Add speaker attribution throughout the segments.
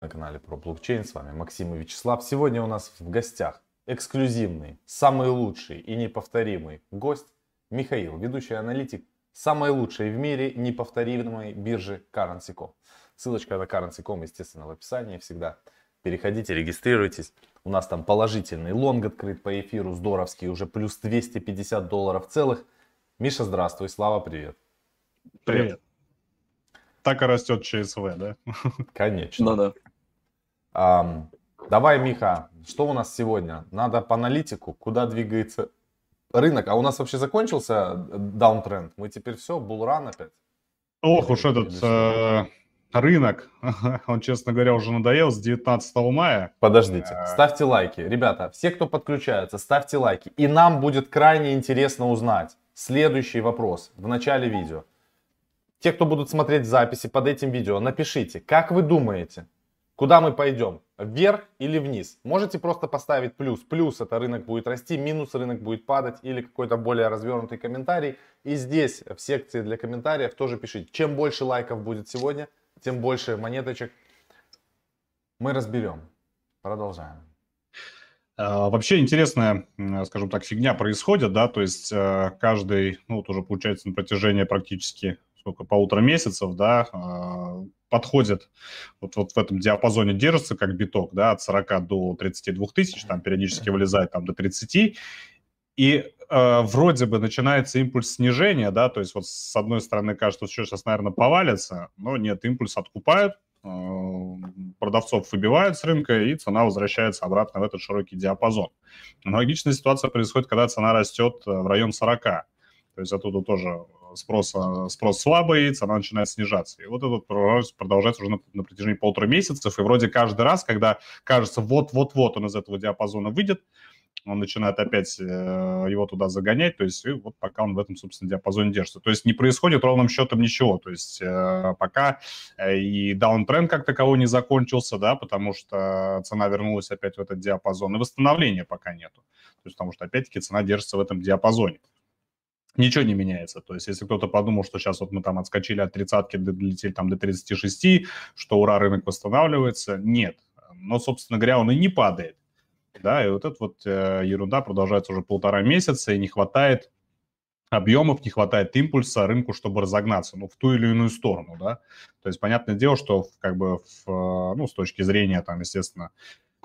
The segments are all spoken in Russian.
Speaker 1: на канале про блокчейн. С вами Максим и Вячеслав. Сегодня у нас в гостях эксклюзивный, самый лучший и неповторимый гость Михаил, ведущий аналитик самой лучшей в мире неповторимой биржи Currency.com. Ссылочка на Currency.com, естественно, в описании всегда. Переходите, регистрируйтесь. У нас там положительный лонг открыт по эфиру, здоровский, уже плюс 250 долларов целых. Миша, здравствуй, Слава, привет.
Speaker 2: Привет. Так и растет ЧСВ, да?
Speaker 1: Конечно.
Speaker 3: Ну да.
Speaker 1: Давай, Миха, что у нас сегодня? Надо по аналитику, куда двигается рынок. А у нас вообще закончился даунтренд? Мы теперь все, булран опять?
Speaker 2: Ох уж этот э, рынок, он, честно говоря, уже надоел с 19 мая.
Speaker 1: Подождите,
Speaker 2: Э.
Speaker 1: ставьте лайки. Ребята, все, кто подключается, ставьте лайки. И нам будет крайне интересно узнать следующий вопрос в начале видео. Те, кто будут смотреть записи под этим видео, напишите, как вы думаете, куда мы пойдем, вверх или вниз? Можете просто поставить плюс. Плюс это рынок будет расти, минус рынок будет падать или какой-то более развернутый комментарий. И здесь в секции для комментариев тоже пишите. Чем больше лайков будет сегодня, тем больше монеточек мы разберем. Продолжаем.
Speaker 2: Э, Вообще интересная, скажем так, фигня происходит, да, то есть э, каждый, ну вот уже получается на протяжении практически сколько, полутора месяцев, да, э, подходит вот, вот в этом диапазоне держится как биток, да, от 40 до 32 тысяч, там периодически вылезает там до 30, и э, вроде бы начинается импульс снижения, да, то есть вот с одной стороны кажется, что сейчас, наверное, повалится, но нет, импульс откупают, э, продавцов выбивают с рынка, и цена возвращается обратно в этот широкий диапазон. Аналогичная ситуация происходит, когда цена растет в район 40. То есть оттуда тоже спрос, э, спрос слабый, цена начинает снижаться. И вот это продолжается- уже на, на протяжении полутора месяцев. И вроде каждый раз, когда кажется, вот-вот-вот он из этого диапазона выйдет, он начинает опять э, его туда загонять, то есть вот пока он в этом, собственно, диапазоне держится. То есть не происходит ровным счетом ничего, то есть э, пока э, и даунтренд как таковой не закончился, да, потому что цена вернулась опять в этот диапазон, и восстановления пока нету, то есть потому что опять-таки цена держится в этом диапазоне. Ничего не меняется. То есть, если кто-то подумал, что сейчас вот мы там отскочили от тридцатки, долетели там до 36, что ура, рынок восстанавливается, нет. Но, собственно говоря, он и не падает. Да, и вот эта вот э, ерунда продолжается уже полтора месяца, и не хватает объемов, не хватает импульса рынку, чтобы разогнаться, ну, в ту или иную сторону, да. То есть, понятное дело, что как бы, в, э, ну, с точки зрения, там, естественно,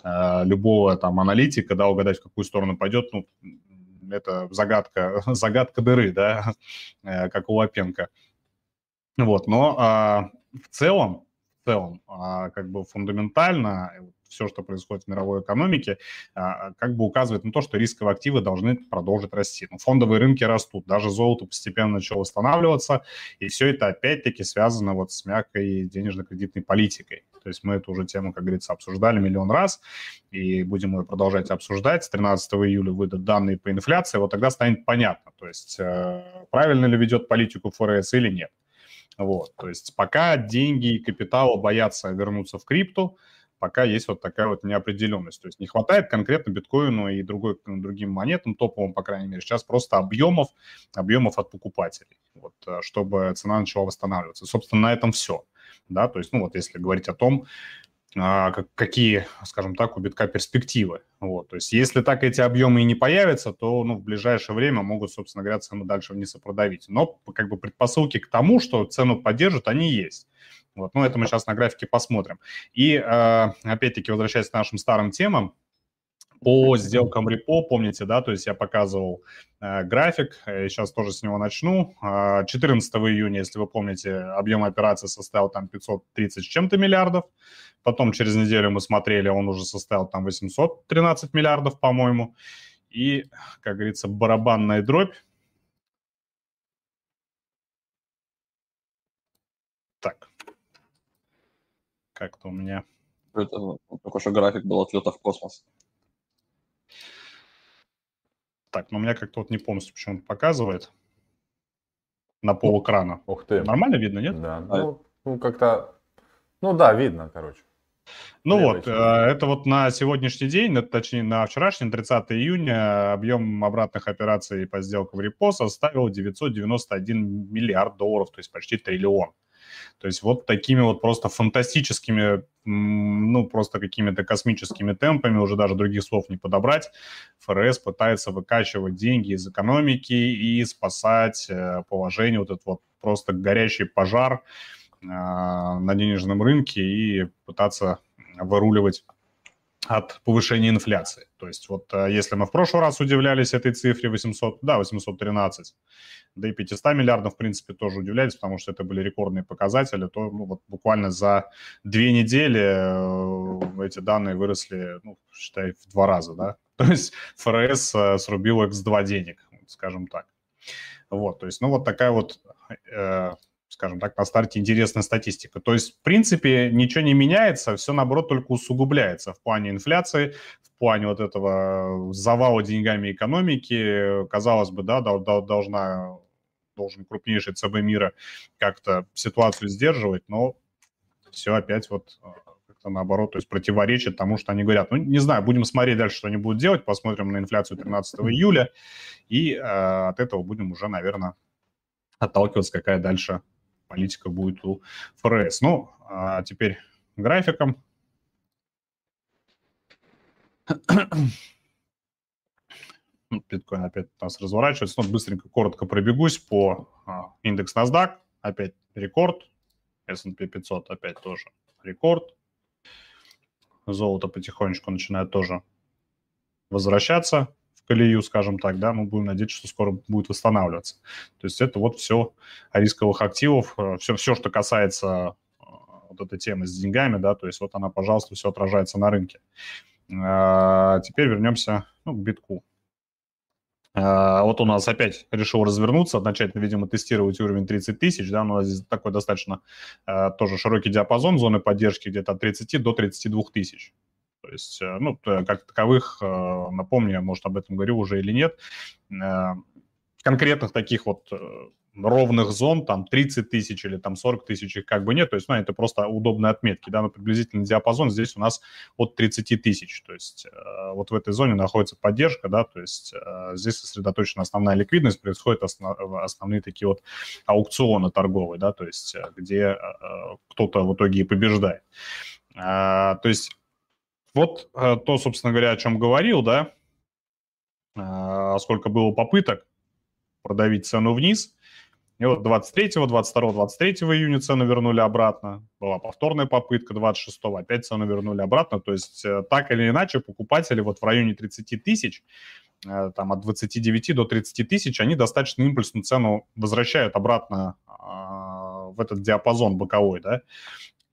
Speaker 2: э, любого там аналитика, да, угадать, в какую сторону пойдет, ну, это загадка, загадка дыры, да, э, как у Лапенко. Вот, но а, в целом, в целом, а, как бы фундаментально все, что происходит в мировой экономике, а, как бы указывает на то, что рисковые активы должны продолжить расти. Ну, фондовые рынки растут, даже золото постепенно начало восстанавливаться, и все это опять-таки связано вот с мягкой денежно-кредитной политикой. То есть мы эту уже тему, как говорится, обсуждали миллион раз, и будем ее продолжать обсуждать. С 13 июля выйдут данные по инфляции, вот тогда станет понятно, то есть э, правильно ли ведет политику ФРС или нет. Вот, то есть пока деньги и капитал боятся вернуться в крипту, пока есть вот такая вот неопределенность. То есть не хватает конкретно биткоину и другой, другим монетам, топовым, по крайней мере, сейчас просто объемов, объемов от покупателей, вот, э, чтобы цена начала восстанавливаться. Собственно, на этом все. Да, то есть, ну вот если говорить о том, а, как- какие, скажем так, у битка перспективы. Вот. То есть если так эти объемы и не появятся, то ну, в ближайшее время могут, собственно говоря, цену дальше вниз и продавить. Но как бы предпосылки к тому, что цену поддержат, они есть. Вот. Ну, это мы сейчас на графике посмотрим. И, э, опять-таки, возвращаясь к нашим старым темам, по сделкам репо, помните, да, то есть я показывал э, график, э, сейчас тоже с него начну. Э, 14 июня, если вы помните, объем операции составил там 530 с чем-то миллиардов. Потом через неделю мы смотрели, он уже составил там 813 миллиардов, по-моему. И, как говорится, барабанная дробь. Так. Как-то у меня...
Speaker 3: Это ну, такой же график был отлета в космос.
Speaker 2: Так, но у меня как-то вот не полностью почему-то показывает на пол экрана.
Speaker 1: Ух ты.
Speaker 2: Нормально видно, нет?
Speaker 1: Да, ну, ну, как-то, ну да, видно, короче.
Speaker 2: Ну
Speaker 1: Левой
Speaker 2: вот, э, это вот на сегодняшний день, это, точнее на вчерашний, 30 июня, объем обратных операций по сделкам репо составил 991 миллиард долларов, то есть почти триллион. То есть вот такими вот просто фантастическими, ну, просто какими-то космическими темпами, уже даже других слов не подобрать, ФРС пытается выкачивать деньги из экономики и спасать э, положение, вот этот вот просто горящий пожар э, на денежном рынке и пытаться выруливать от повышения инфляции. То есть вот э, если мы в прошлый раз удивлялись этой цифре 800, да, 813, да и 500 миллиардов, в принципе, тоже удивлялись, потому что это были рекордные показатели, то ну, вот буквально за две недели э, эти данные выросли, ну, считай, в два раза, да. То есть ФРС э, срубил X2 денег, скажем так. Вот, то есть, ну, вот такая вот скажем так, на старте интересная статистика. То есть, в принципе, ничего не меняется, все, наоборот, только усугубляется в плане инфляции, в плане вот этого завала деньгами экономики. Казалось бы, да, должна, должен крупнейший ЦБ мира как-то ситуацию сдерживать, но все опять вот а, как-то наоборот, то есть противоречит тому, что они говорят. Ну, не знаю, будем смотреть дальше, что они будут делать, посмотрим на инфляцию 13 июля, и э, от этого будем уже, наверное, отталкиваться, какая дальше политика будет у ФРС. Ну, а теперь графиком. Биткоин опять у нас разворачивается. Ну, быстренько, коротко пробегусь по а, индекс NASDAQ. Опять рекорд. S&P 500 опять тоже рекорд. Золото потихонечку начинает тоже возвращаться колею, скажем так, да, мы будем надеяться, что скоро будет восстанавливаться. То есть это вот все рисковых активов, все, э, все, что касается э, вот этой темы с деньгами, да, то есть вот она, пожалуйста, все отражается на рынке. А, теперь вернемся ну, к битку. А, вот у нас опять решил развернуться, начать, видимо, тестировать уровень 30 тысяч, да, у нас здесь такой достаточно а, тоже широкий диапазон зоны поддержки, где-то от 30 до 32 тысяч. То есть, э, ну, как таковых, э, напомню, может, об этом говорю уже или нет, э, конкретных таких вот ровных зон, там 30 тысяч или там 40 тысяч их как бы нет, то есть, ну, это просто удобные отметки, да, но приблизительный диапазон здесь у нас от 30 тысяч, то есть вот в этой зоне находится поддержка, да, то есть здесь сосредоточена основная ликвидность, происходят основ, основные такие вот аукционы торговые, да, то есть где кто-то в итоге и побеждает. То есть вот э, то, собственно говоря, о чем говорил, да, э, сколько было попыток продавить цену вниз. И вот 23, 22, 23 июня цену вернули обратно. Была повторная попытка 26, опять цену вернули обратно. То есть э, так или иначе покупатели вот в районе 30 тысяч, там от 29 до 30 тысяч, они достаточно импульсную цену возвращают обратно в этот диапазон боковой, да.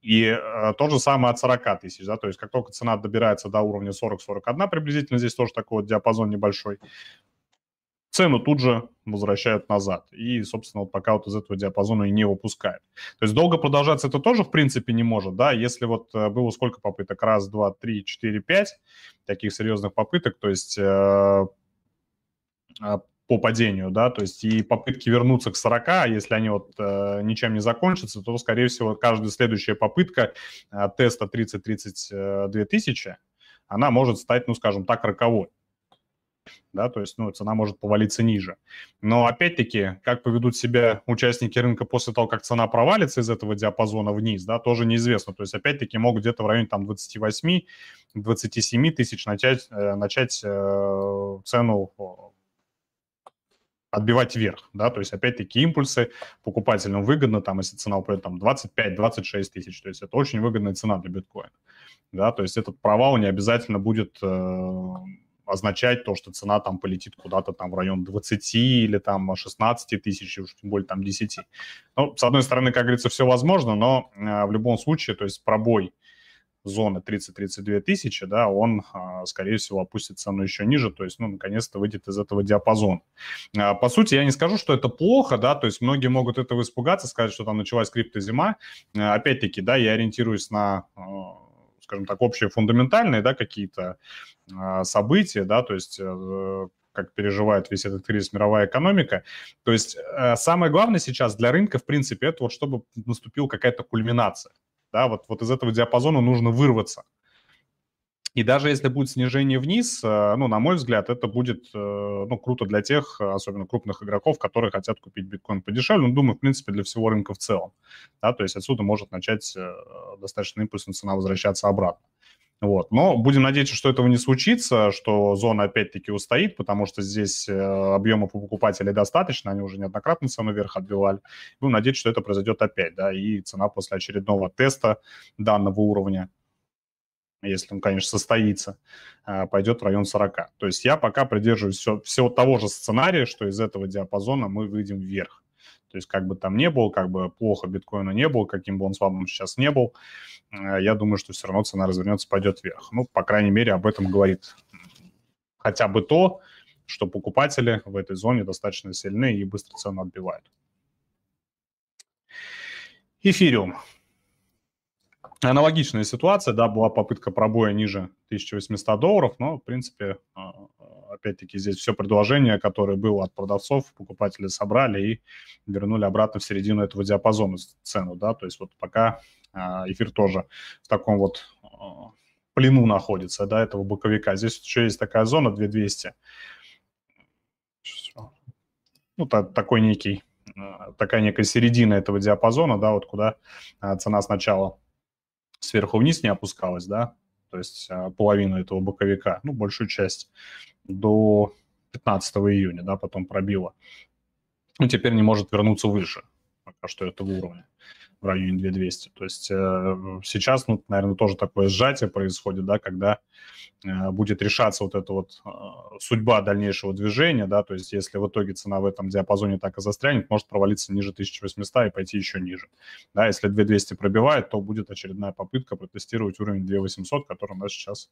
Speaker 2: И э, то же самое от 40 тысяч, да, то есть как только цена добирается до уровня 40-41 приблизительно, здесь тоже такой вот диапазон небольшой, цену тут же возвращают назад. И, собственно, вот пока вот из этого диапазона и не выпускают. То есть долго продолжаться это тоже, в принципе, не может, да, если вот э, было сколько попыток, раз, два, три, четыре, пять таких серьезных попыток, то есть э, а, по падению, да, то есть и попытки вернуться к 40, а если они вот э, ничем не закончатся, то, скорее всего, каждая следующая попытка э, теста 30-32 тысячи, она может стать, ну, скажем так, роковой. Да, то есть, ну, цена может повалиться ниже. Но, опять-таки, как поведут себя участники рынка после того, как цена провалится из этого диапазона вниз, да, тоже неизвестно. То есть, опять-таки, могут где-то в районе там 28-27 тысяч начать, э, начать э, цену отбивать вверх, да, то есть опять-таки импульсы покупателям выгодно, там, если цена упадет там 25-26 тысяч, то есть это очень выгодная цена для биткоина, да, то есть этот провал не обязательно будет э, означать то, что цена там полетит куда-то там в район 20 или там 16 тысяч, уж тем более там 10. Ну, с одной стороны, как говорится, все возможно, но э, в любом случае, то есть пробой зоны 30-32 тысячи, да, он, а, скорее всего, опустит цену еще ниже, то есть, ну, наконец-то выйдет из этого диапазона. А, по сути, я не скажу, что это плохо, да, то есть многие могут этого испугаться, сказать, что там началась криптозима. А, опять-таки, да, я ориентируюсь на скажем так, общие фундаментальные, да, какие-то события, да, то есть э, как переживает весь этот кризис мировая экономика. То есть э, самое главное сейчас для рынка, в принципе, это вот чтобы наступила какая-то кульминация да, вот, вот из этого диапазона нужно вырваться. И даже если будет снижение вниз, э, ну, на мой взгляд, это будет, э, ну, круто для тех, особенно крупных игроков, которые хотят купить биткоин подешевле. Ну, думаю, в принципе, для всего рынка в целом. Да, то есть отсюда может начать э, достаточно импульсно цена возвращаться обратно. Вот. Но будем надеяться, что этого не случится, что зона опять-таки устоит, потому что здесь объемов у покупателей достаточно, они уже неоднократно цену вверх отбивали. Будем надеяться, что это произойдет опять, да, и цена после очередного теста данного уровня если он, конечно, состоится, а, пойдет в район 40. То есть я пока придерживаюсь все, всего того же сценария, что из этого диапазона мы выйдем вверх. То есть как бы там не было, как бы плохо биткоина не было, каким бы он слабым сейчас не был, а, я думаю, что все равно цена развернется, пойдет вверх. Ну, по крайней мере, об этом говорит хотя бы то, что покупатели в этой зоне достаточно сильны и быстро цену отбивают. Эфириум. Аналогичная ситуация, да, была попытка пробоя ниже 1800 долларов, но, в принципе, а, опять-таки здесь все предложение, которое было от продавцов, покупатели собрали и вернули обратно в середину этого диапазона цену, да, то есть вот пока а, эфир тоже в таком вот а, плену находится, да, этого боковика. Здесь еще есть такая зона 2200. Ну, такой некий, такая некая середина этого диапазона, да, вот куда цена сначала сверху вниз не опускалась, да, то есть а, половину этого боковика, ну, большую часть, до 15 июня, да, потом пробила. Ну, теперь не может вернуться выше пока что этого уровня в районе 2200. То есть э, сейчас, ну, наверное, тоже такое сжатие происходит, да, когда э, будет решаться вот эта вот э, судьба дальнейшего движения, да, то есть если в итоге цена в этом диапазоне так и застрянет, может провалиться ниже 1800 и пойти еще ниже. Да, если 2200 пробивает, то будет очередная попытка протестировать уровень 2800, который у нас сейчас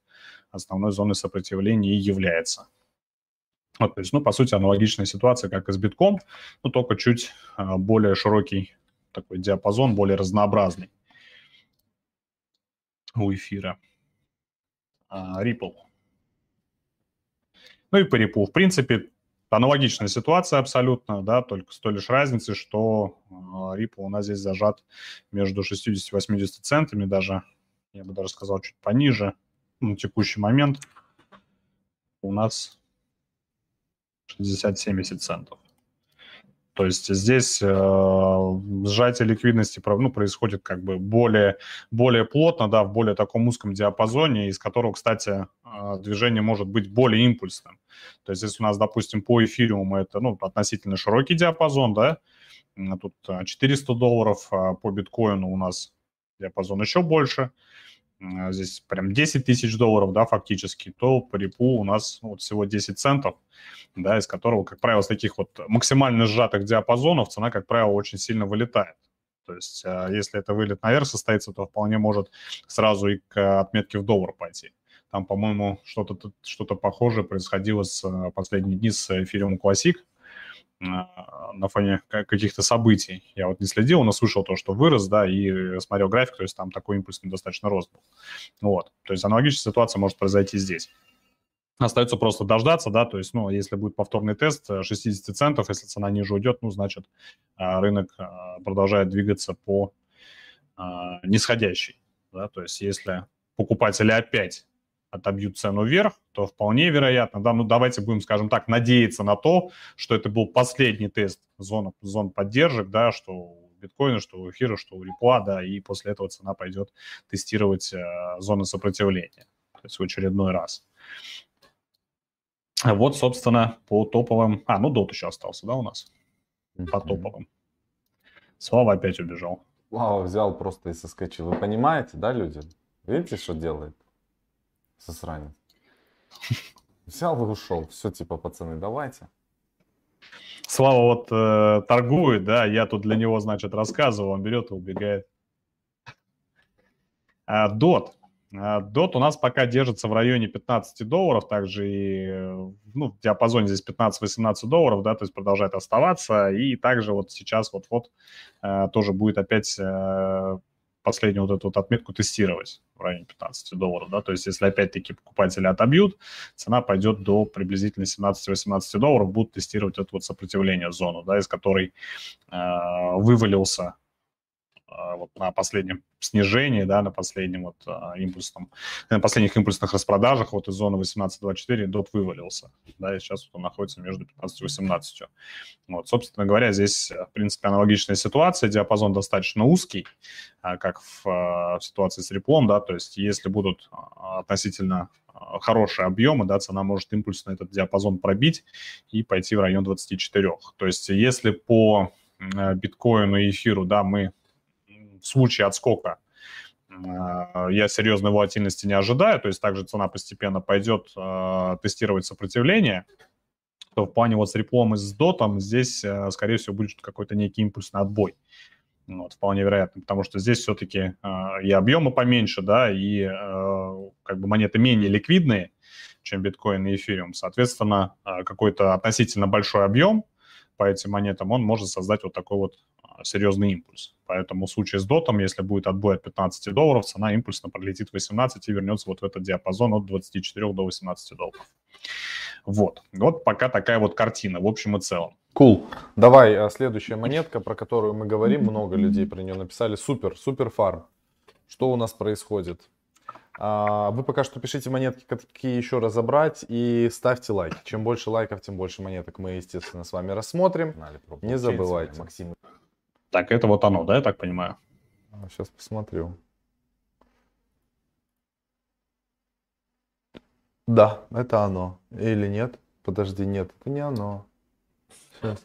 Speaker 2: основной зоной сопротивления и является. Вот, то есть, ну, по сути, аналогичная ситуация, как и с битком, но только чуть более широкий такой диапазон более разнообразный у эфира. А, Ripple. Ну и по Ripple. В принципе, аналогичная ситуация абсолютно, да, только с той лишь разницей, что а, Ripple у нас здесь зажат между 60 и 80 центами, даже, я бы даже сказал, чуть пониже на текущий момент. У нас 60-70 центов. То есть здесь э, сжатие ликвидности ну, происходит как бы более, более плотно, да, в более таком узком диапазоне, из которого, кстати, э, движение может быть более импульсным. То есть здесь у нас, допустим, по эфириуму это ну, относительно широкий диапазон, да, тут 400 долларов, а по биткоину у нас диапазон еще больше – здесь прям 10 тысяч долларов, да, фактически, то по репу у нас ну, вот всего 10 центов, да, из которого, как правило, с таких вот максимально сжатых диапазонов цена, как правило, очень сильно вылетает. То есть, а, если это вылет наверх состоится, то вполне может сразу и к отметке в доллар пойти. Там, по-моему, что-то что похожее происходило с а, последние дни с эфириум Classic, на фоне каких-то событий. Я вот не следил, но слышал то, что вырос, да, и смотрел график, то есть там такой импульсный достаточно рост был. Вот, то есть аналогичная ситуация может произойти здесь. Остается просто дождаться, да, то есть, ну, если будет повторный тест 60 центов, если цена ниже уйдет, ну, значит, а, рынок а, продолжает двигаться по а, нисходящей, да, то есть если покупатели опять отобьют цену вверх, то вполне вероятно, да, ну давайте будем, скажем так, надеяться на то, что это был последний тест зон, зон поддержек, да, что у биткоина, что у эфира, что у репла, да, и после этого цена пойдет тестировать э, зоны сопротивления, то есть в очередной раз. Вот, собственно, по топовым... А, ну, дот еще остался, да, у нас? По топовым. Слава опять убежал.
Speaker 1: Слава взял просто и соскочил. Вы понимаете, да, люди? Видите, что делает? Засранец. Взял и ушел. Все, типа, пацаны, давайте.
Speaker 2: Слава вот э, торгует, да, я тут для него, значит, рассказывал, он берет и убегает. А, дот. А, дот у нас пока держится в районе 15 долларов, также и ну, в диапазоне здесь 15-18 долларов, да, то есть продолжает оставаться, и также вот сейчас вот-вот э, тоже будет опять э, последнюю вот эту вот отметку тестировать в районе 15 долларов, да, то есть если опять-таки покупатели отобьют, цена пойдет до приблизительно 17-18 долларов, будут тестировать это вот сопротивление зону, да, из которой э, вывалился вот на последнем снижении, да, на последнем вот а, импульсном, на последних импульсных распродажах вот из зоны 18-24 дот вывалился, да, и сейчас вот он находится между 15 и 18. Вот, собственно говоря, здесь, в принципе, аналогичная ситуация, диапазон достаточно узкий, как в, в ситуации с реплом, да, то есть если будут относительно хорошие объемы, да, цена может импульсно этот диапазон пробить и пойти в район 24. То есть если по биткоину и эфиру, да, мы в случае отскока а, я серьезной волатильности не ожидаю, то есть также цена постепенно пойдет э, тестировать сопротивление, то в плане вот с реплом и с дотом здесь, э, скорее всего, будет какой-то некий импульсный отбой. Вот, вполне вероятно, потому что здесь все-таки э, и объемы поменьше, да, и э, как бы монеты менее ликвидные, чем биткоин и эфириум. Соответственно, э, какой-то относительно большой объем по этим монетам, он может создать вот такой вот серьезный импульс. Поэтому в случае с дотом, если будет отбой от 15 долларов, цена импульсно пролетит 18 и вернется вот в этот диапазон от 24 до 18 долларов. Вот. Вот пока такая вот картина в общем и целом.
Speaker 1: Кул. Cool. Давай а, следующая монетка, про которую мы говорим, много людей про нее написали. Супер, супер фарм. Что у нас происходит? А, вы пока что пишите монетки, какие еще разобрать, и ставьте лайки. Чем больше лайков, тем больше монеток мы, естественно, с вами рассмотрим. Не забывайте. Максим.
Speaker 2: Так, это вот оно, да, я так понимаю?
Speaker 1: Сейчас посмотрю. Да, это оно. Или нет? Подожди, нет, это не оно. Сейчас.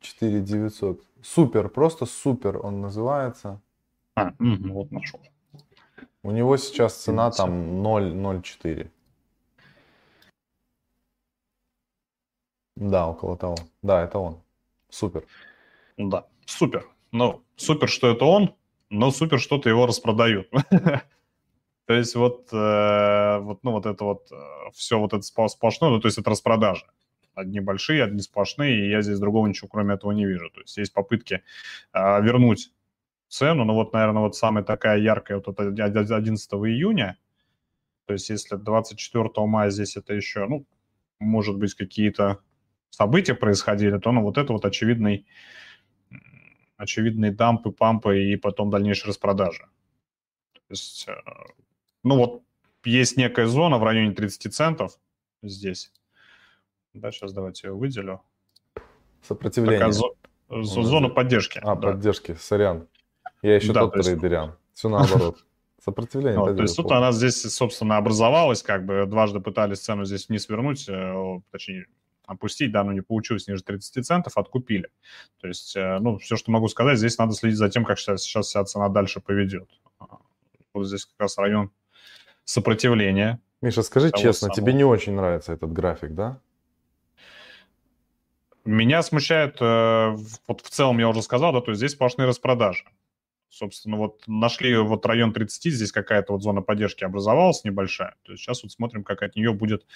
Speaker 1: 4900. Супер, просто супер он называется.
Speaker 2: А, угу, вот нашел.
Speaker 1: У него сейчас цена там 0,04. Да, около того. Да, это он. Супер.
Speaker 2: Да, супер. Ну, супер, что это он, но супер, что-то его распродают. То есть вот, э, вот, ну, вот это вот, э, все вот это сплошное, ну, то есть это распродажи. Одни большие, одни сплошные, и я здесь другого ничего кроме этого не вижу. То есть есть попытки э, вернуть цену, ну вот, наверное, вот самая такая яркая вот это 11 июня, то есть если 24 мая здесь это еще, ну, может быть, какие-то события происходили, то ну, вот это вот очевидный, очевидные дампы, пампы и потом дальнейшая распродажа. То есть, э, ну вот есть некая зона в районе 30 центов здесь. Да, сейчас давайте ее выделю.
Speaker 1: Сопротивление. Такая зо-
Speaker 2: зона поддержки.
Speaker 1: А, да. поддержки, сорян. Я еще да, тот то есть... трейдерян. Все наоборот. Сопротивление.
Speaker 2: Вот, то есть тут она здесь, собственно, образовалась, как бы дважды пытались цену здесь вниз вернуть, э, точнее, опустить, да, но не получилось ниже 30 центов, откупили. То есть, э, ну, все, что могу сказать, здесь надо следить за тем, как сейчас, сейчас вся цена дальше поведет. Вот здесь как раз район сопротивления.
Speaker 1: Миша, скажи честно, самого. тебе не очень нравится этот график, да?
Speaker 2: Меня смущает, э, вот в целом я уже сказал, да, то есть здесь сплошные распродажи. Собственно, вот нашли вот район 30, здесь какая-то вот зона поддержки образовалась небольшая. То есть сейчас вот смотрим, как от нее будет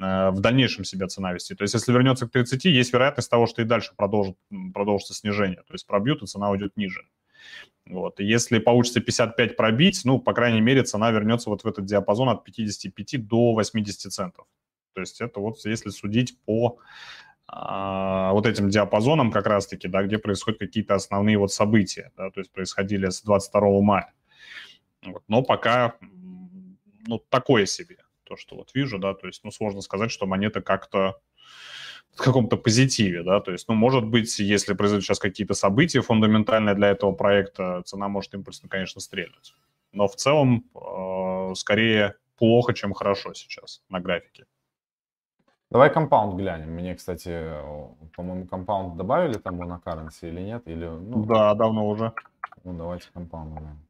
Speaker 2: э, в дальнейшем себя цена вести. То есть если вернется к 30, есть вероятность того, что и дальше продолжит, продолжится снижение. То есть пробьют, и цена уйдет ниже. Вот. Если получится 55 пробить, ну, по крайней мере, цена вернется вот в этот диапазон от 55 до 80 центов. То есть это вот если судить по вот этим диапазоном как раз-таки, да, где происходят какие-то основные вот события, да, то есть происходили с 22 мая. Вот. Но пока, ну, такое себе, то, что вот вижу, да, то есть, ну, сложно сказать, что монета как-то в каком-то позитиве, да, то есть, ну, может быть, если произойдут сейчас какие-то события фундаментальные для этого проекта, цена может импульсно, конечно, стрельнуть. Но в целом, э, скорее плохо, чем хорошо сейчас на графике.
Speaker 1: Давай Compound глянем. Мне, кстати, по-моему, Compound добавили там на currency или нет? Или,
Speaker 2: ну, да, давно уже.
Speaker 1: Ну, давайте Compound глянем.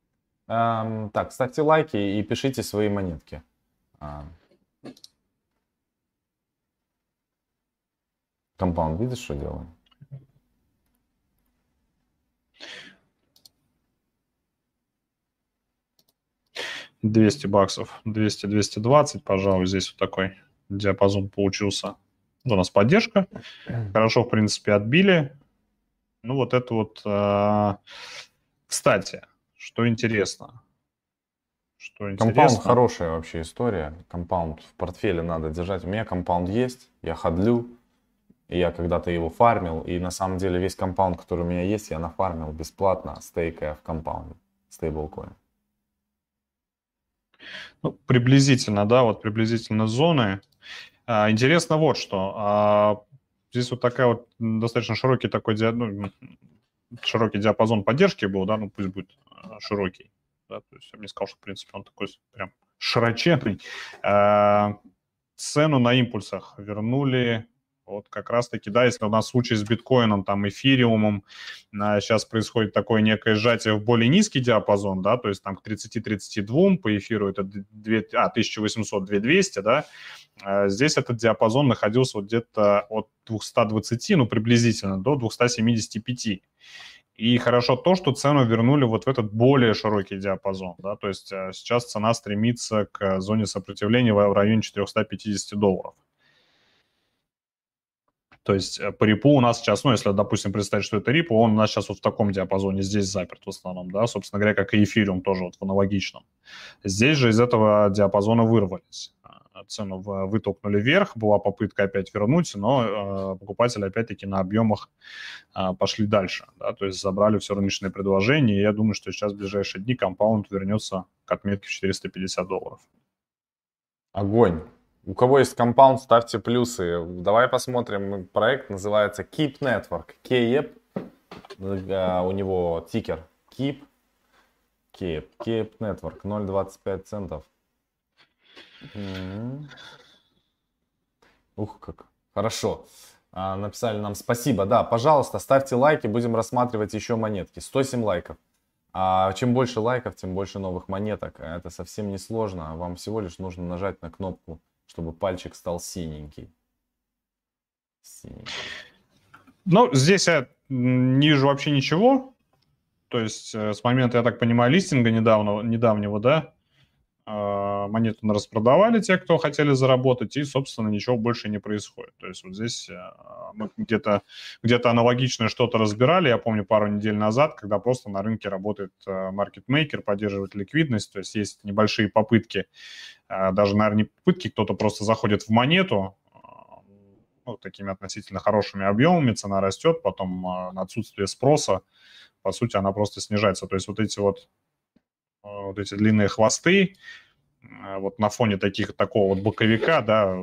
Speaker 1: Эм, так, ставьте лайки и пишите свои монетки. А. Compound, видишь, что делаем?
Speaker 2: Двести баксов, двести, двести двадцать, пожалуй, здесь вот такой диапазон получился. у нас поддержка. Хорошо, в принципе, отбили. Ну, вот это вот... Э, кстати, что интересно.
Speaker 1: Что интересно. Compound хорошая вообще история. Compound в портфеле надо держать. У меня Compound есть, я ходлю. И я когда-то его фармил, и на самом деле весь Compound, который у меня есть, я нафармил бесплатно, стейкая в компаунде, стейблкоин.
Speaker 2: Ну, приблизительно, да, вот приблизительно зоны. А, интересно вот что. А, здесь вот такая вот достаточно широкий такой ну, широкий диапазон поддержки был, да, ну пусть будет а, широкий. Да, то есть я бы не сказал, что, в принципе, он такой прям широченный. Цену на импульсах вернули вот как раз-таки, да, если у нас случай с биткоином, там, эфириумом, сейчас происходит такое некое сжатие в более низкий диапазон, да, то есть там к 30-32, по эфиру это 2, а, 1800-2200, да, здесь этот диапазон находился вот где-то от 220, ну, приблизительно, до 275. И хорошо то, что цену вернули вот в этот более широкий диапазон, да, то есть а, сейчас цена стремится к зоне сопротивления в районе 450 долларов. То есть э, по рипу у нас сейчас, ну, если, допустим, представить, что это рип, он у нас сейчас вот в таком диапазоне здесь заперт в основном, да, собственно говоря, как и эфириум тоже вот в аналогичном. Здесь же из этого диапазона вырвались. А, цену вытолкнули вверх, была попытка опять вернуть, но э, покупатели опять-таки на объемах э, пошли дальше, да, то есть забрали все рыночные предложения, и я думаю, что сейчас в ближайшие дни компаунд вернется к отметке в 450 долларов.
Speaker 1: Огонь. У кого есть компаунд, ставьте плюсы. Давай посмотрим. Проект называется Keep Network. KEP. Э, у него тикер Keep. Keep. Keep Network. 0,25 центов. Ух, как хорошо. А, написали нам спасибо. Да, пожалуйста, ставьте лайки, будем рассматривать еще монетки. 107 лайков. А чем больше лайков, тем больше новых монеток. Это совсем не сложно. Вам всего лишь нужно нажать на кнопку чтобы пальчик стал синенький.
Speaker 2: синенький. Ну, здесь я не вижу вообще ничего. То есть э, с момента, я так понимаю, листинга недавнего, недавнего, да, а, монету распродавали те, кто хотели заработать, и, собственно, ничего больше не происходит. То есть вот здесь э, мы где-то где аналогичное что-то разбирали, я помню, пару недель назад, когда просто на рынке работает маркетмейкер, поддерживает ликвидность, то есть есть небольшие попытки, э, даже, наверное, не попытки, кто-то просто заходит в монету, э, ну, такими относительно хорошими объемами, цена растет, потом на отсутствие спроса, по сути, она просто снижается. То есть вот эти вот вот эти длинные хвосты, э, вот на фоне таких, такого вот боковика, да,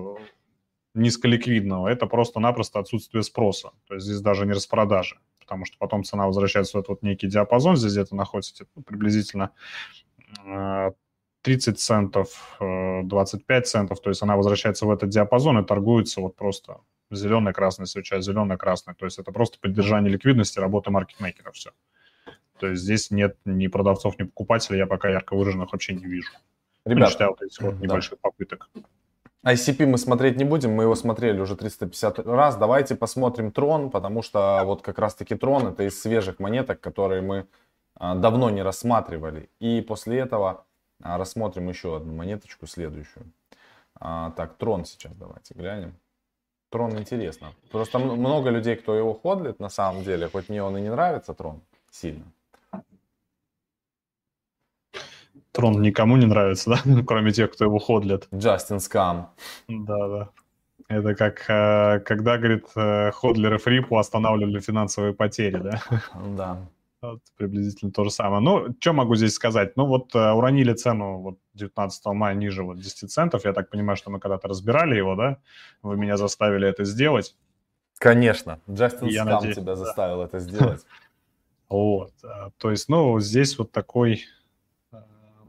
Speaker 2: низколиквидного, это просто-напросто отсутствие спроса. То есть здесь даже не распродажи, потому что потом цена возвращается в этот вот некий диапазон, здесь где-то находится ну, приблизительно 30 э, центов, 25 э, центов, то есть она возвращается в этот диапазон и торгуется вот просто свеча, зеленый, красный. То есть это просто поддержание ликвидности, работы маркетмейкера, все. То есть здесь нет ни продавцов, ни покупателей, я пока ярко выраженных вообще не вижу.
Speaker 1: Ребят, ну, считая вот этих вот небольших да. попыток. ICP мы смотреть не будем, мы его смотрели уже 350 раз. Давайте посмотрим Трон, потому что вот как раз-таки Трон это из свежих монеток, которые мы а, давно не рассматривали. И после этого а, рассмотрим еще одну монеточку, следующую. А, так, Трон сейчас давайте глянем. Трон интересно. Просто много людей, кто его ходлит на самом деле, хоть мне он и не нравится, Трон, сильно.
Speaker 2: Трон никому не нравится, да, кроме тех, кто его ходлит.
Speaker 1: Джастин Скам.
Speaker 2: Да, да. Это как э, когда, говорит, э, ходлеры Фрипу останавливали финансовые потери, да?
Speaker 1: Да.
Speaker 2: Вот, приблизительно то же самое. Ну, что могу здесь сказать? Ну, вот э, уронили цену вот 19 мая ниже вот 10 центов. Я так понимаю, что мы когда-то разбирали его, да? Вы меня заставили это сделать.
Speaker 1: Конечно. Джастин Я Скам надеюсь, тебя заставил да. это сделать.
Speaker 2: Вот. То есть, ну, здесь вот такой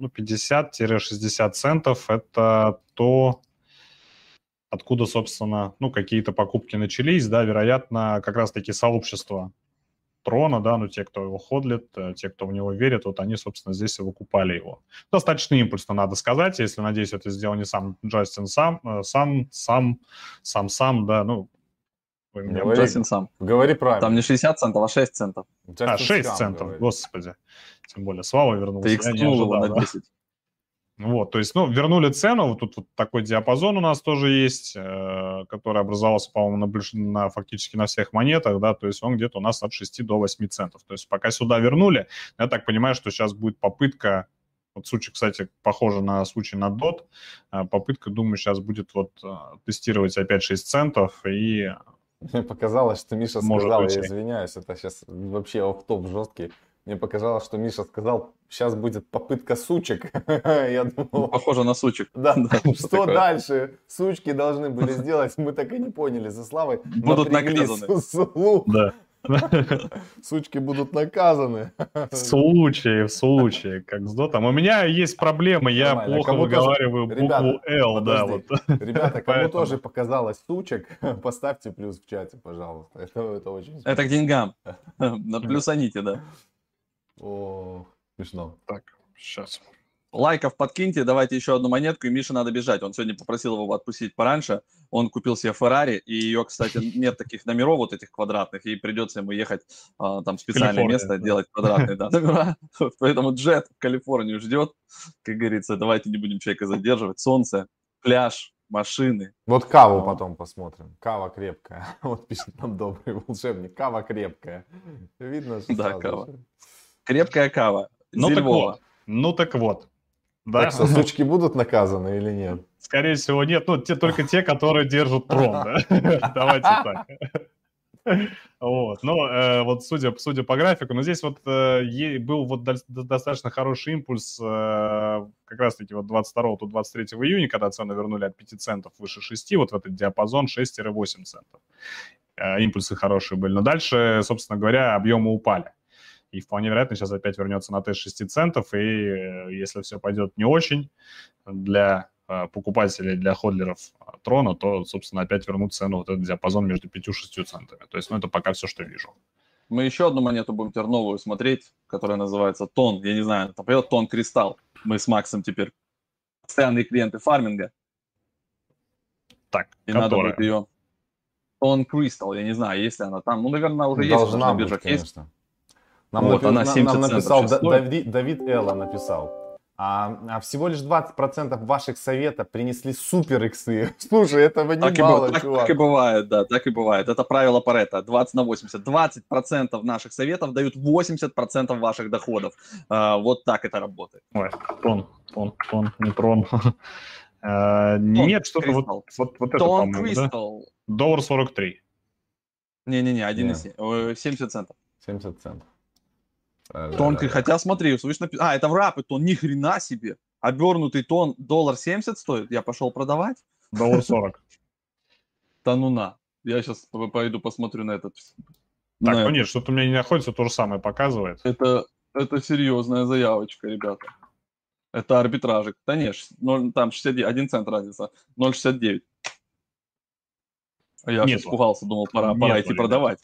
Speaker 2: ну, 50-60 центов – это то, откуда, собственно, ну, какие-то покупки начались, да, вероятно, как раз-таки сообщество трона, да, ну, те, кто его ходлит, э, те, кто в него верит, вот они, собственно, здесь и выкупали его. Достаточно импульсно, надо сказать, если, надеюсь, это сделал не сам Джастин сам, э, сам, сам, сам, сам, да, ну,
Speaker 3: меня говори, Джастин сам.
Speaker 1: Говори правильно.
Speaker 3: Там не 60 центов, а 6 центов.
Speaker 2: А, 6 центов, говорит. господи. Тем более Слава вернулся. Ты
Speaker 3: икснул его на 10.
Speaker 2: Вот, то есть, ну, вернули цену, вот тут вот такой диапазон у нас тоже есть, э, который образовался, по-моему, на, на фактически на всех монетах, да, то есть он где-то у нас от 6 до 8 центов. То есть пока сюда вернули, я так понимаю, что сейчас будет попытка, вот случай, кстати, похоже на случай на DOT, э, попытка, думаю, сейчас будет вот э, тестировать опять 6 центов и
Speaker 1: Мне показалось, что Миша
Speaker 2: Может
Speaker 1: сказал, я извиняюсь, это сейчас вообще офф-топ жесткий. Мне показалось, что Миша сказал, сейчас будет попытка сучек. Я
Speaker 3: Ну,
Speaker 1: думал,
Speaker 3: Похоже на сучек.
Speaker 1: да,
Speaker 3: Да, что такое?
Speaker 1: дальше сучки должны были сделать, мы так и не поняли. За Славой
Speaker 3: Будут наказаны.
Speaker 1: слух.
Speaker 2: Да.
Speaker 1: Сучки будут наказаны.
Speaker 2: В случае, в случае, как с дотом. У меня есть проблема, я
Speaker 1: Нормально.
Speaker 2: плохо
Speaker 1: Кому тоже-
Speaker 2: выговариваю букву L, да, вот.
Speaker 1: Ребята, кому
Speaker 2: Поэтому.
Speaker 1: тоже показалось сучек, поставьте плюс в чате, пожалуйста. Это, это очень смешно.
Speaker 3: Это к деньгам. На плюсаните, да.
Speaker 1: О, смешно.
Speaker 2: Так, сейчас.
Speaker 3: Лайков подкиньте, давайте еще одну монетку, и Мише надо бежать. Он сегодня попросил его отпустить пораньше. Он купил себе Феррари, и ее, кстати, нет таких номеров вот этих квадратных, и придется ему ехать а, там в специальное
Speaker 2: Калифорния,
Speaker 3: место,
Speaker 2: да.
Speaker 3: делать квадратные да, номера. Поэтому джет в Калифорнию ждет, как говорится, давайте не будем человека задерживать. Солнце, пляж, машины.
Speaker 1: Вот каву потом посмотрим. Кава крепкая. Вот пишет нам добрый волшебник. Кава крепкая. Видно, что
Speaker 3: Да, кава. Крепкая кава.
Speaker 2: Ну так вот, ну так вот. Да,
Speaker 1: Так что сучки будут наказаны или нет?
Speaker 2: скорее всего, нет. Ну, те, только те, которые держат трон, да? Давайте так. Вот, но э, вот судя, судя по графику, но здесь вот э, был вот до- до- достаточно хороший импульс э, как раз-таки вот 22 тут 23 июня, когда цены вернули от 5 центов выше 6, вот в этот диапазон 6-8 центов. Э, импульсы хорошие были. Но дальше, собственно говоря, объемы упали. И вполне вероятно, сейчас опять вернется на тест 6 центов, и э, если все пойдет не очень для э, покупателей, для ходлеров э, трона, то, собственно, опять вернут цену вот этот диапазон между 5 и 6 центами. То есть, ну, это пока все, что вижу.
Speaker 3: Мы еще одну монету будем теперь новую смотреть, которая называется Тон. Я не знаю, там поет Тон Кристалл. Мы с Максом теперь постоянные клиенты фарминга.
Speaker 2: Так,
Speaker 3: И надо
Speaker 2: которая?
Speaker 3: будет ее... Тон Кристалл, я не знаю, есть ли она там. Ну, наверное, уже есть.
Speaker 1: Должна
Speaker 3: на
Speaker 1: быть,
Speaker 3: биржах есть.
Speaker 1: Нам,
Speaker 3: Вот,
Speaker 1: напи-
Speaker 3: она
Speaker 1: нам-
Speaker 3: 70
Speaker 1: нам написал Да-. Давид, Давид Элла написал. А, а всего лишь 20% ваших советов принесли супер иксы. Слушай, этого
Speaker 3: Так и,
Speaker 1: немало,
Speaker 3: бу- так,
Speaker 1: чувак.
Speaker 3: так и бывает, да, так и бывает. Это правило Паретта, 20 на 80. 20% наших советов дают 80% ваших доходов. А, вот так это работает.
Speaker 2: Ой, трон, трон, трон, не трон. Э, Нет, что-то вот,
Speaker 3: Кристалл.
Speaker 2: вот, вот это,
Speaker 3: Тон
Speaker 2: по-моему, да? Доллар 43.
Speaker 3: Не-не-не, 1,7.
Speaker 1: Не.
Speaker 3: Ой, 70 центов.
Speaker 1: 70 центов. Э,
Speaker 3: Тон,
Speaker 1: да,
Speaker 3: ты-
Speaker 1: да.
Speaker 3: хотя смотри, слышь, напи- а, это в рапы тон, ни хрена себе. Обернутый тон доллар 70 стоит, я пошел продавать.
Speaker 2: Доллар 40.
Speaker 3: Да ну на. Я сейчас пойду посмотрю на этот.
Speaker 2: Так, ну нет, что-то у меня не находится, то же самое показывает.
Speaker 3: Это, это серьезная заявочка, ребята. Это арбитражик. Да нет, ш- ноль- там 61 1 цент разница. 0,69. А Я
Speaker 2: Нету.
Speaker 3: испугался, думал, пора, пора идти продавать.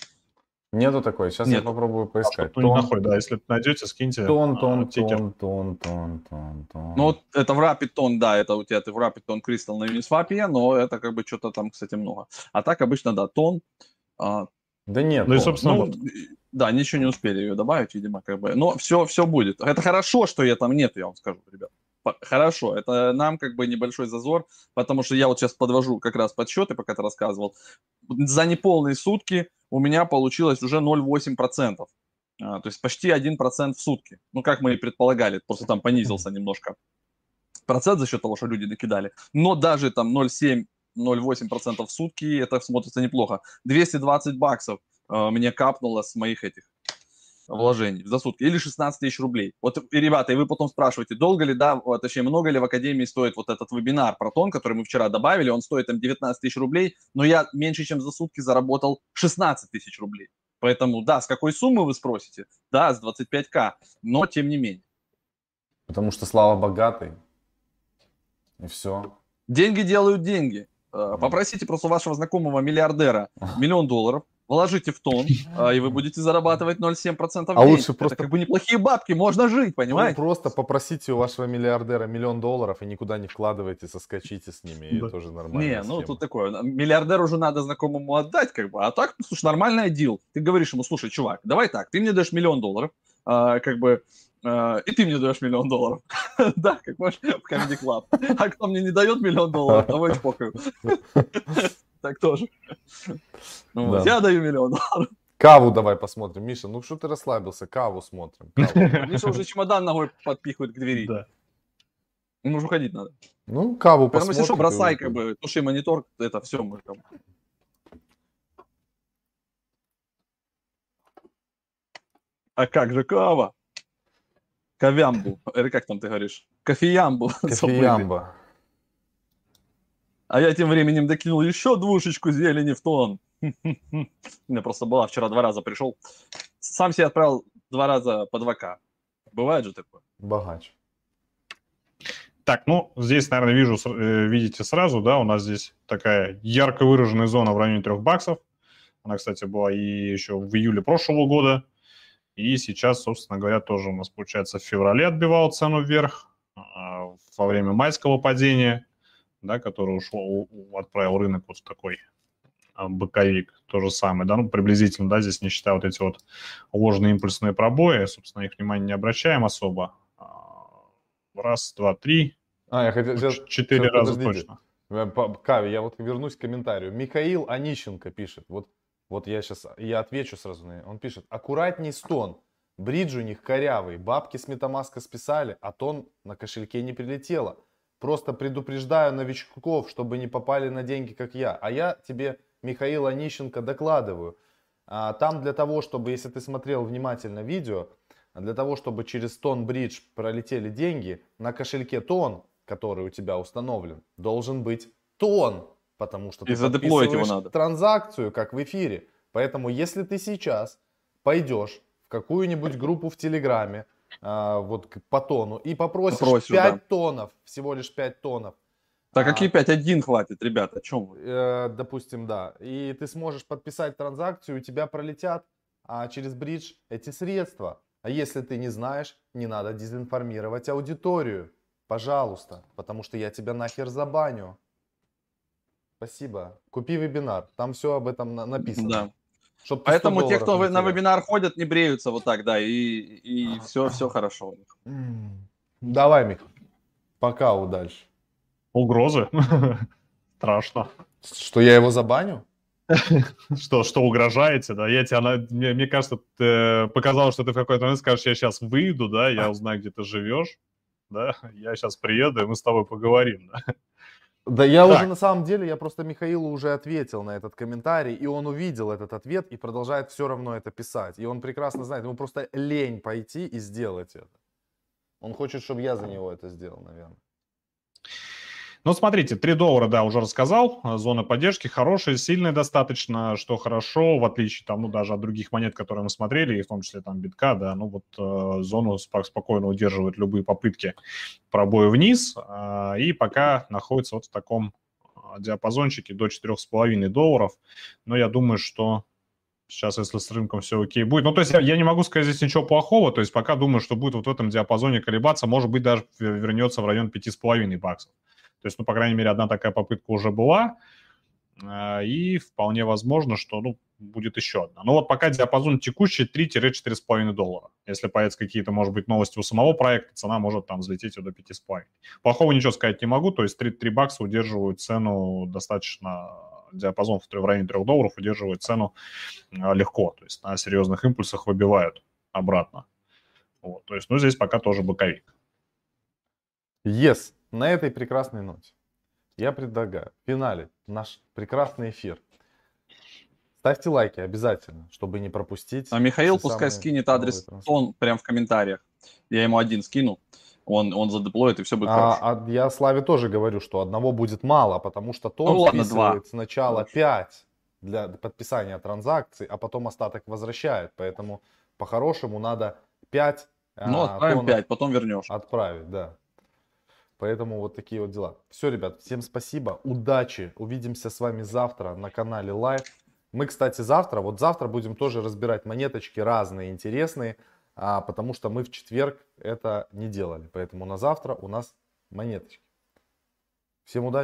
Speaker 1: Нету такой. Сейчас я
Speaker 3: Нет.
Speaker 1: попробую поискать.
Speaker 2: Что-то не
Speaker 1: Тон,
Speaker 2: находит, да, если найдете, скиньте.
Speaker 1: тон,
Speaker 2: а,
Speaker 1: тон,
Speaker 2: тикер.
Speaker 1: тон, тон, тон, тон, тон.
Speaker 3: Ну, вот это в Rapid Tone, да, это у тебя ты в Rapid Tone Crystal на Uniswap, но это как бы что-то там, кстати, много. А так обычно, да, тон. а,
Speaker 1: Да нет.
Speaker 2: Ну и, собственно,
Speaker 3: ну,
Speaker 2: вот.
Speaker 3: да, ничего не успели ее добавить, видимо, как бы. Но все, все будет. Это хорошо, что ее там нет, я вам скажу, ребят. Хорошо, это нам как бы небольшой зазор, потому что я вот сейчас подвожу как раз подсчеты, пока ты рассказывал. За неполные сутки у меня получилось уже 0,8%. А, то есть почти 1% в сутки. Ну, как мы и предполагали, просто там понизился немножко процент за счет того, что люди накидали. Но даже там 0,7 0,8% в сутки, это смотрится неплохо. 220 баксов э, мне капнуло с моих этих вложений за сутки. Или 16 тысяч рублей. Вот, и, ребята, и вы потом спрашиваете, долго ли, да, точнее, много ли в Академии стоит вот этот вебинар про тон, который мы вчера добавили, он стоит там 19 тысяч рублей, но я меньше, чем за сутки заработал 16 тысяч рублей. Поэтому, да, с какой суммы вы спросите? Да, с 25к, но тем не менее.
Speaker 1: Потому что Слава богатый. И все.
Speaker 3: Деньги делают деньги. Э, Попросите просто вашего знакомого миллиардера миллион долларов, вложите в тон, э, и вы будете зарабатывать 0,7% в
Speaker 1: А
Speaker 3: день.
Speaker 1: лучше
Speaker 3: Это
Speaker 1: просто-
Speaker 3: как бы неплохие бабки, можно жить,
Speaker 1: Ну,
Speaker 3: понимаете?
Speaker 1: просто попросите у вашего миллиардера миллион долларов и никуда не вкладывайте, соскочите с ними, и
Speaker 2: Да.
Speaker 1: тоже нормально.
Speaker 3: Не, ну тут такое, миллиардеру уже надо знакомому отдать, как бы, а так, ну, слушай, нормальный дел. Ты говоришь ему, слушай, чувак, давай так, ты мне даешь миллион долларов, а, как бы, а, и ты мне даешь миллион долларов. Да, как можешь в Comedy Club. А кто мне не дает миллион долларов, того и чпокаю. Так тоже. Ну
Speaker 1: да.
Speaker 3: Я даю миллион долларов.
Speaker 1: Каву давай посмотрим. Миша, ну что ты расслабился? Каву смотрим. Каву.
Speaker 3: Миша уже чемодан ногой подпихивает к двери.
Speaker 2: Да.
Speaker 3: Ну, уже уходить надо.
Speaker 1: Ну, каву
Speaker 3: Прямо
Speaker 1: посмотрим.
Speaker 3: если что, бросай, как бы, туши монитор, это все мы там. А как же кава? Ковямбу. Или как там ты говоришь? Кофеямбу.
Speaker 1: Кофеямба.
Speaker 3: А я тем временем докинул еще двушечку зелени в тон. У меня просто была вчера два раза пришел. Сам себе отправил два раза по 2К. Бывает же такое.
Speaker 1: Богач.
Speaker 2: Так, ну, здесь, наверное, вижу, э, видите сразу, да, у нас здесь такая ярко выраженная зона в районе 3 баксов. Она, кстати, была и еще в июле прошлого года. И сейчас, собственно говоря, тоже у нас, получается, в феврале отбивал цену вверх а, во время майского падения, да, которое ушло, у- у- отправил рынок вот в такой а, боковик, то же самое, да, ну, приблизительно, да, здесь не считая вот эти вот ложные импульсные пробои, собственно, их внимание не обращаем особо. А, Раз, два, три,
Speaker 1: А, я хотел... сейчас-
Speaker 2: Четыре
Speaker 1: сейчас,
Speaker 2: раза
Speaker 1: подождите.
Speaker 2: точно.
Speaker 1: Э, Кави, я вот вернусь к комментарию. Михаил Онищенко пишет. Вот, вот я сейчас, я отвечу сразу на Он пишет. Аккуратней стон. Бридж у них корявый. Бабки с метамаска списали, а тон на кошельке не прилетело. Просто предупреждаю новичков, чтобы не попали на деньги, как я. А я тебе, Михаил Онищенко, докладываю. А, Там для того, чтобы, если ты смотрел внимательно видео, для того, чтобы через тон бридж пролетели деньги, на кошельке тон, который у тебя установлен, должен быть тон, потому что
Speaker 3: И
Speaker 1: ты
Speaker 3: его
Speaker 1: подписываешь
Speaker 3: надо.
Speaker 1: транзакцию, как в эфире. Поэтому, если ты сейчас пойдешь в какую-нибудь группу в Телеграме, а, вот по тону, и попросишь
Speaker 3: Попросишь,
Speaker 1: 5
Speaker 3: да.
Speaker 1: тонов, всего лишь 5 тонов,
Speaker 3: Так
Speaker 1: А.
Speaker 3: какие 5-1 хватит, ребята, о чем вы?
Speaker 1: э, допустим, да, и ты сможешь подписать транзакцию, у тебя пролетят а через бридж эти средства. А если ты не знаешь, не надо дезинформировать аудиторию. Пожалуйста, потому что я тебя нахер забаню. Спасибо. Купи вебинар, там все об этом на- написано.
Speaker 3: Да.
Speaker 1: Чтоб ты 100
Speaker 3: Поэтому те, кто на вебинар ходят, не бреются вот так, да, и, и все, все хорошо у них.
Speaker 1: М. Давай, Мих. Пока, удачи.
Speaker 2: Угрозы? Страшно.
Speaker 1: Что я его забаню?
Speaker 2: Что, что угрожаете, да? Я тебя, мне, мне кажется, ты показалось, что ты в какой-то момент скажешь, я сейчас выйду, да, я узнаю, где ты живешь, да, я сейчас приеду, и мы с тобой поговорим, да.
Speaker 1: Да я
Speaker 2: Так.
Speaker 1: уже на самом деле, я просто Михаилу уже ответил на этот комментарий, и он увидел этот ответ и продолжает все равно это писать. И он прекрасно знает, ему просто лень пойти и сделать это. Он хочет, чтобы я за него это сделал, наверное.
Speaker 2: Ну, смотрите, 3 доллара, да, уже рассказал. Зона поддержки хорошая, сильная достаточно, что хорошо, в отличие там, ну, даже от других монет, которые мы смотрели, и в том числе там битка, да, ну, вот э, зону спок- спокойно удерживает любые попытки пробоя вниз, а, и пока находится вот в таком а, диапазончике до 4,5 долларов. Но я думаю, что сейчас, если с рынком все окей будет. Ну, то есть я, я не могу сказать здесь ничего плохого, то есть пока думаю, что будет вот в этом диапазоне колебаться, может быть, даже вернется в район 5,5 баксов. То есть, ну, по крайней мере, одна такая попытка уже была, э, и вполне возможно, что, ну, будет еще одна. Но вот пока диапазон текущий 3-4,5 доллара. Если появятся какие-то, может быть, новости у самого проекта, цена может там взлететь до 5,5. Плохого ничего сказать не могу, то есть 3, 3 бакса удерживают цену достаточно, диапазон в, в районе 3 долларов удерживает цену э, легко, то есть на серьезных импульсах выбивают обратно. Вот, то есть, ну, здесь пока тоже боковик.
Speaker 1: Yes, на этой прекрасной ноте я предлагаю в финале наш прекрасный эфир. Ставьте лайки обязательно, чтобы не пропустить.
Speaker 3: А Михаил пускай скинет адрес тон прям в комментариях. Я ему один скину, он, он задеплоит, и все будет
Speaker 1: А,
Speaker 3: хорошо.
Speaker 1: а я Славе тоже говорю, что одного будет мало, потому что тон
Speaker 3: Ну ладно, два.
Speaker 1: сначала
Speaker 3: Хорошо.
Speaker 1: 5 для подписания транзакций, а потом остаток возвращает. Поэтому по-хорошему надо 5
Speaker 3: Ну, отправим 5, потом вернешь.
Speaker 1: Отправить, да. Поэтому вот такие вот дела. Все, ребят, всем спасибо, удачи. Увидимся с вами завтра на канале Live. Мы, кстати, завтра, вот завтра будем тоже разбирать монеточки разные, интересные, а, потому что мы в четверг это не делали. Поэтому на завтра у нас монеточки. Всем удачи.